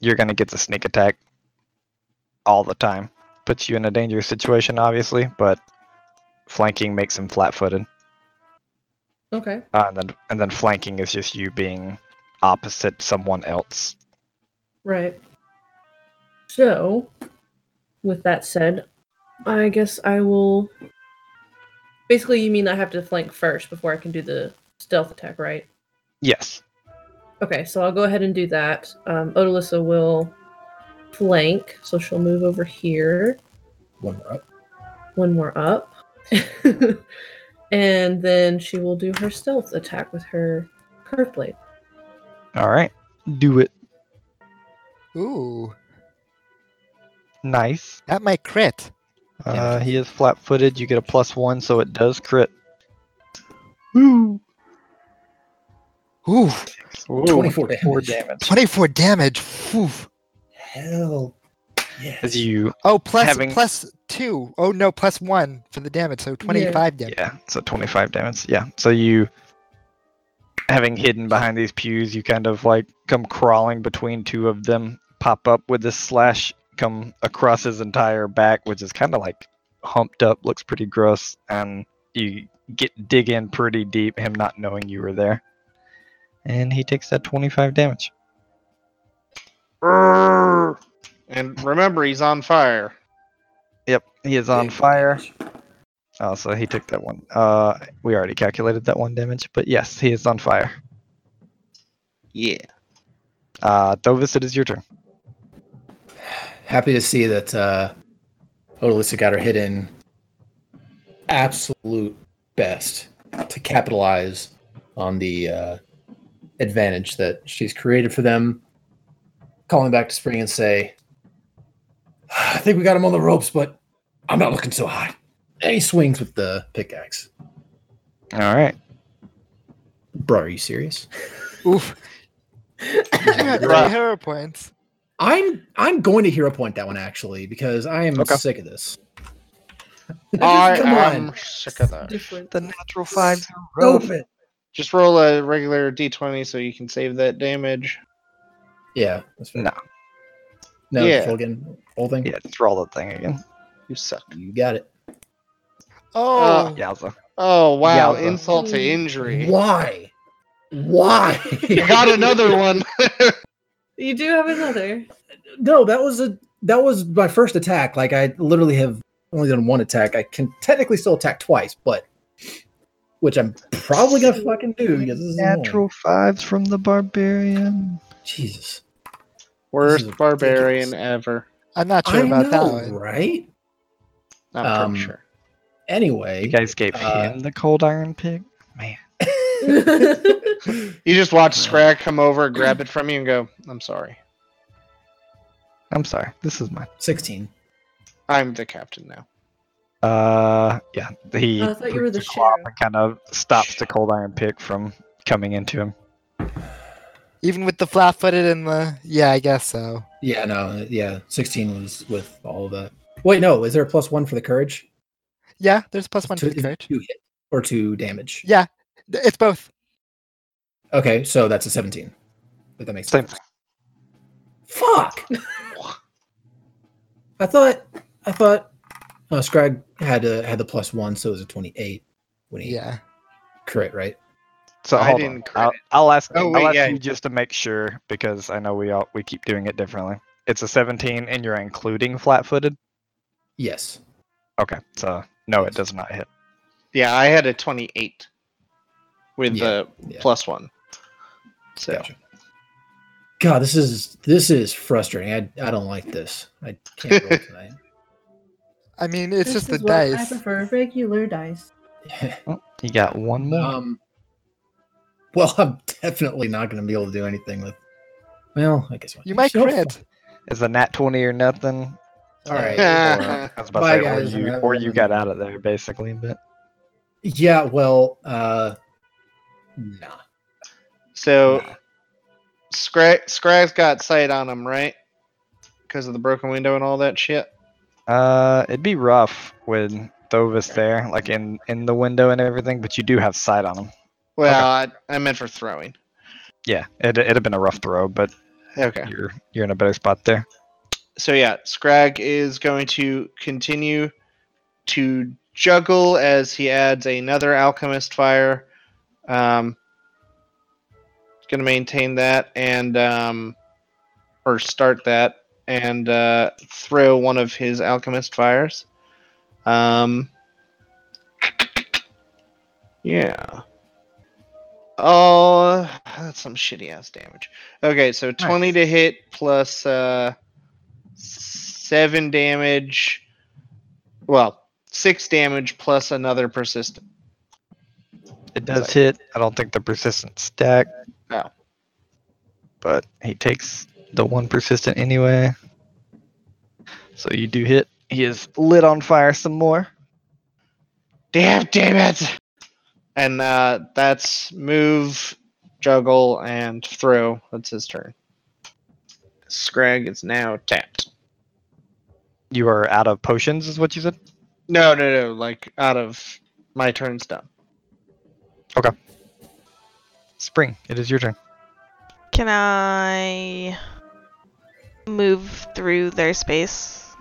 you're gonna get the sneak attack all the time. Puts you in a dangerous situation, obviously, but flanking makes him flat-footed. Okay. Uh, and then and then flanking is just you being opposite someone else. Right. So, with that said, I guess I will. Basically, you mean I have to flank first before I can do the stealth attack, right? Yes. Okay, so I'll go ahead and do that. Um, Odalisa will flank, so she'll move over here. one more up. One more up. and then she will do her stealth attack with her curve blade. All right. Do it. Ooh, Nice. that might crit. Uh, he is flat-footed. You get a plus one, so it does crit. Woo! Ooh, Twenty-four Four damage. damage. 24 damage. Whew. Hell. Yes. As you, Oh, plus Having- plus two. Oh no, plus one for the damage. So 25 damage. yeah, so 25 damage. Yeah, so you, having hidden behind these pews, you kind of like come crawling between two of them, pop up with this slash, come across his entire back, which is kind of like humped up, looks pretty gross, and you get dig in pretty deep, him not knowing you were there, and he takes that 25 damage. And remember, he's on fire. Yep, he is on fire. Oh, so he took that one. Uh, we already calculated that one damage, but yes, he is on fire. Yeah. Uh, Thovis, it is your turn. Happy to see that uh, Odalisa got her hit in absolute best to capitalize on the uh, advantage that she's created for them. Calling back to Spring and say, I think we got him on the ropes, but I'm not looking so hot. And he swings with the pickaxe. All right. Bro, are you serious? Oof. you had three hero points. I'm I'm going to hero point that one actually because I am Okay. sick of this. I Come am on. sick of that. Different. The natural fives. Stupid. Just roll a regular d20 so you can save that damage. Yeah, that's fair. No. No, Yeah. full again. Whole thing. Yeah, just roll the thing again. You suck. You got it. Oh, uh, Yowza. Oh wow! Yowza. Insult to hmm. injury. Why? Why? Got another one. You do have another. no, that was a that was my first attack. Like I literally have only done one attack. I can technically still attack twice, but which I'm probably gonna fucking do because this is annoying. Natural fives from the barbarian. Jesus, Worst barbarian ridiculous. ever. I'm not sure I about that one. right? I'm Um, pretty sure. Anyway, You guys gave Uh, him the cold iron pick? Man. You just watch Scrag come over, grab it from you, and go, "I'm sorry. I'm sorry. This is mine. sixteen. I'm the captain now." Uh, yeah. He Oh, I thought you were the puts a claw sheriff. and kind of stops the cold iron pick from coming into him. Even with the flat-footed and the yeah, I guess so. Yeah, no, yeah, sixteen was with all of that. Wait, no, is there a plus one for the courage? Yeah, there's a plus one To- for the courage. to hit or two damage? Yeah, th- it's both. Okay, so that's a seventeen. If that makes Same sense. Fuck. I thought I thought uh, Scrag had uh, had the plus one, so it was a twenty-eight when he Yeah. crit, right? So I didn't on. crit I'll, it. I'll ask. Oh, I'll wait, ask yeah. you just to make sure because I know we all we keep doing it differently. It's a 17, and you're including flat-footed. Yes. Okay, so no, it does not hit. Yeah, I had a 28 with Yeah, the yeah. plus one. So Gotcha. God, this is this is frustrating. I I don't like this. I can't roll tonight. I mean, it's This just the dice. I prefer regular dice. You got one more. um. Well, I'm definitely not going to be able to do anything with. Well, I guess You might So- crit. Is a nat twenty or nothing? All right. Or, I was about Bye, to say, guys. or you, or you got out of there basically, but Yeah. Well. Uh. Nah. So nah. Scrag's got sight on him, right? Because of the broken window and all that shit. uh, it'd be rough with Thovis there, like in in the window and everything. But you do have sight on him. Well, I, I meant for throwing. Yeah, it it'd have been a rough throw, but Okay. you're you're in a better spot there. So yeah, Scrag is going to continue to juggle as he adds another alchemist fire. Um, going to maintain that and um, or start that and uh, throw one of his alchemist fires. Um, yeah. Oh, that's some shitty ass damage. Okay, so 20 to hit plus uh, 7 damage. Well, 6 damage plus another persistent. It does hit. I don't think the persistent stack. But he takes the one persistent anyway. So you do hit. He is lit on fire some more. Damn, damn it! And uh, that's move, juggle, and throw. That's his turn. Scrag is now tapped. You are out of potions, is what you said? No, no, no. Like out of my turn's done. Okay. Spring, it is your turn. Can I move through their space?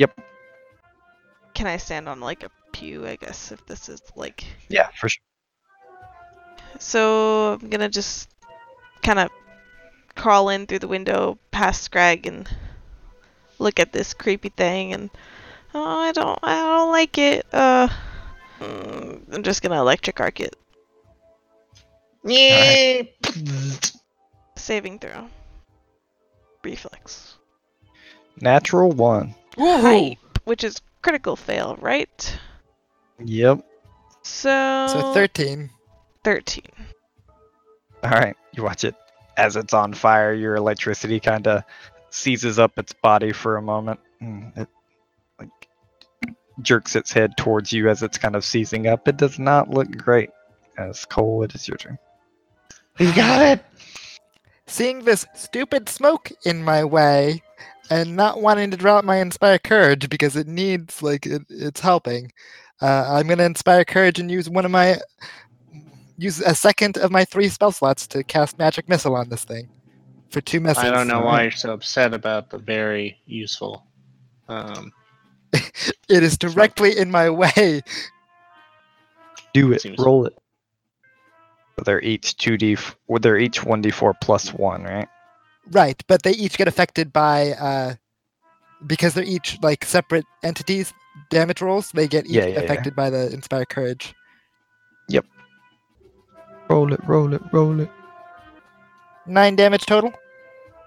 Yep. Can I stand on like a pew, I guess, if this is like. Yeah, for sure. So I'm gonna just kind of crawl in through the window past Scrag and look at this creepy thing and oh I don't I don't like it. Uh I'm just gonna electric arc it. Yeah. Saving throw. Reflex. Natural one. Woohoo! Hype, which is critical fail, right? Yep. So So 13. 13. All right, you watch it as it's on fire. Your electricity kind of seizes up its body for a moment. It like jerks its head towards you as it's kind of seizing up. It does not look great. As Cole, it is your turn. You got it. Seeing this stupid smoke in my way and not wanting to drop my Inspire Courage because it needs, like, it, it's helping, uh, I'm going to Inspire Courage and use one of my. Use a second of my three spell slots to cast Magic Missile on this thing for two missiles. I don't know why you're so upset about the very useful. Um, It is directly in my way. Do it. Roll it. So they're each two d. Well, they're each one d four plus one, right? Right, but they each get affected by uh because they're each like separate entities damage rolls, they get each Yeah, yeah, yeah. affected by the Inspire Courage. Yep. Roll it. Roll it. Roll it. Nine damage total.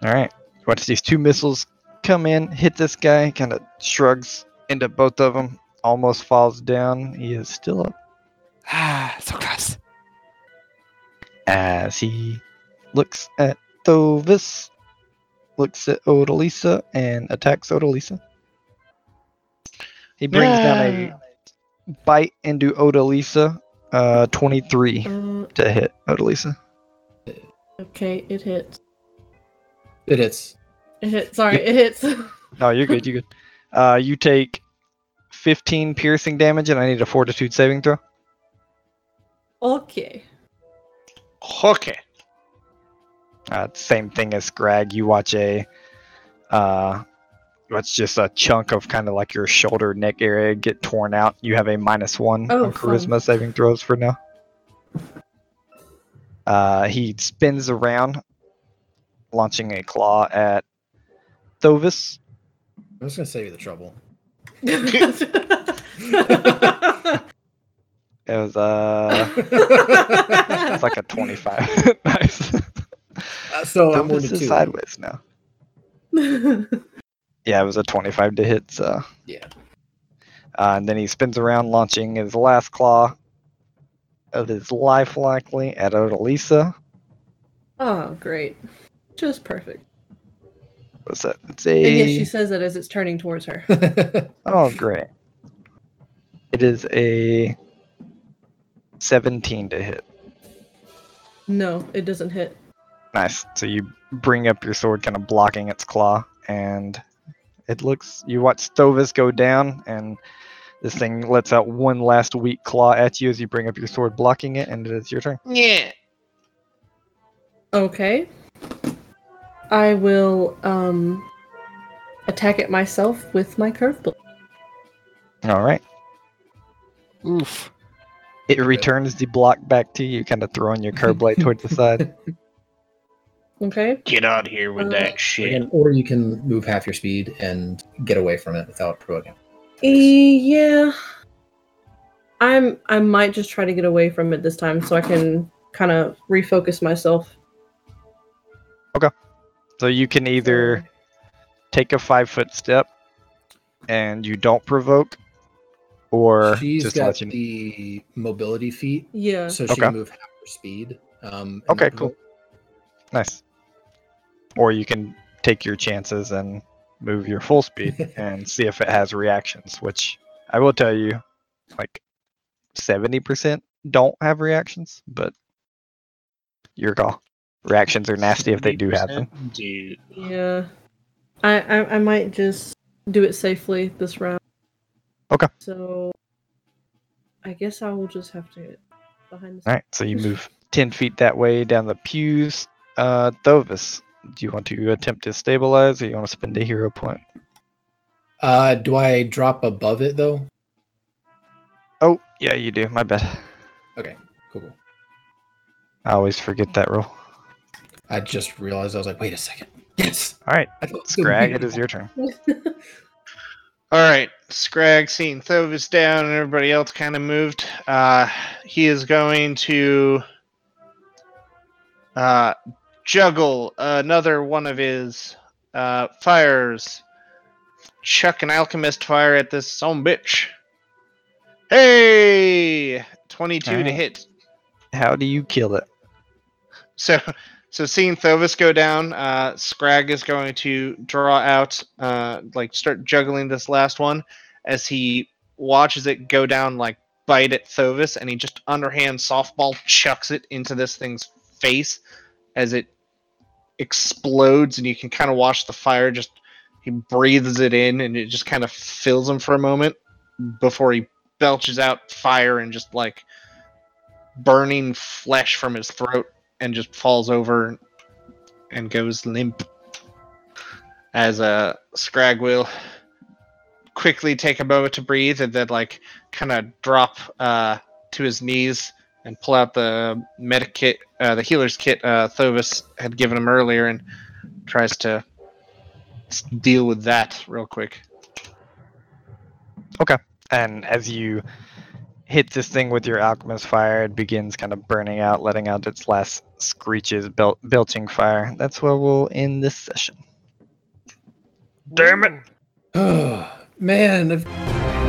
All right. Watch these two missiles come in, hit this guy, kind of shrugs into both of them, almost falls down. He is still up Ah, so close. As he looks at Thovis, looks at Odalisa, and attacks Odalisa. He brings down a bite into Odalisa, uh, 23 Uh, to hit Odalisa. okay, it hits. It hits. It hits. Sorry, it hits. No, you're good. You're good. Uh, you take 15 piercing damage, and I need a fortitude saving throw. okay. Okay. Uh, same thing as Scrag. You watch a, uh, it's just a chunk of kind of like your shoulder neck area get torn out. You have a minus one Oh, on fun. charisma saving throws for now. Uh, he spins around, launching a claw at Thovis. I'm just gonna save you the trouble. It was uh, it's like a 25. nice. Uh, so I'm Thovis wounded is sideways now. Yeah, it was a 25 to hit. So. Yeah. Uh, and then he spins around, launching his last claw of his life, likely at Odalisa. oh, great. Just perfect. What's that? It's And a. yes, she says that as it's turning towards her. Oh, great. It is a 17 to hit. No, it doesn't hit. Nice. So you bring up your sword, kind of blocking its claw, and it looks. You watch Thovis go down, and this thing lets out one last weak claw at you as you bring up your sword, blocking it, and it is your turn. Yeah. Okay. I will um attack it myself with my curve blade. All right. Oof. It returns the block back to you, kind of throwing your curve blade towards the side. Okay. Get out of here with Uh, that shit. Again, or you can move half your speed and get away from it without provoking. E- Yeah. I'm I might just try to get away from it this time so I can kind of refocus myself. Okay. So you can either take a five foot step and you don't provoke, or She's just got let you. the mobility feat, Yeah. so she Okay. can move half her speed. Um, Okay, cool. provoke. Nice. Or you can take your chances and move your full speed and see if it has reactions, which I will tell you, like 70% don't have reactions, but your call. Reactions are nasty if they do have them. Dude. Yeah. I, I I might just do it safely this round. Okay. So I guess I will just have to behind the All right, so you move 10 feet that way down the pews. Uh, Thovis, do you want to attempt to stabilize or you want to spend a hero point? Uh, do I drop above it though? Oh, yeah, you do. My bad. Okay, cool. cool. I always forget that rule. I just realized I was like, wait a second. Yes. All right, Scrag, it is your turn. All right, Scrag seeing Thovis down and everybody else kind of moved. Uh, he is going to uh, juggle another one of his uh, fires. Chuck an alchemist fire at this son bitch. Hey, twenty-two to hit. How do you kill it? So, so seeing Thovis go down, uh, Scrag is going to draw out, uh, like start juggling this last one as he watches it go down, like bite at Thovis, and he just underhand softball chucks it into this thing's face as it explodes, and you can kind of watch the fire just. He breathes it in, and it just kind of fills him for a moment before he belches out fire and just like burning flesh from his throat and just falls over and goes limp as a Scrag will quickly take a moment to breathe and then like kind of drop uh, to his knees and pull out the medic kit, uh, the healer's kit uh, Thovis had given him earlier and tries to deal with that real quick. Okay. And as you hit this thing with your alchemist fire, it begins kind of burning out, letting out its last screeches, bel- belching fire. That's where we'll end this session. Damn it! Oh man, I've-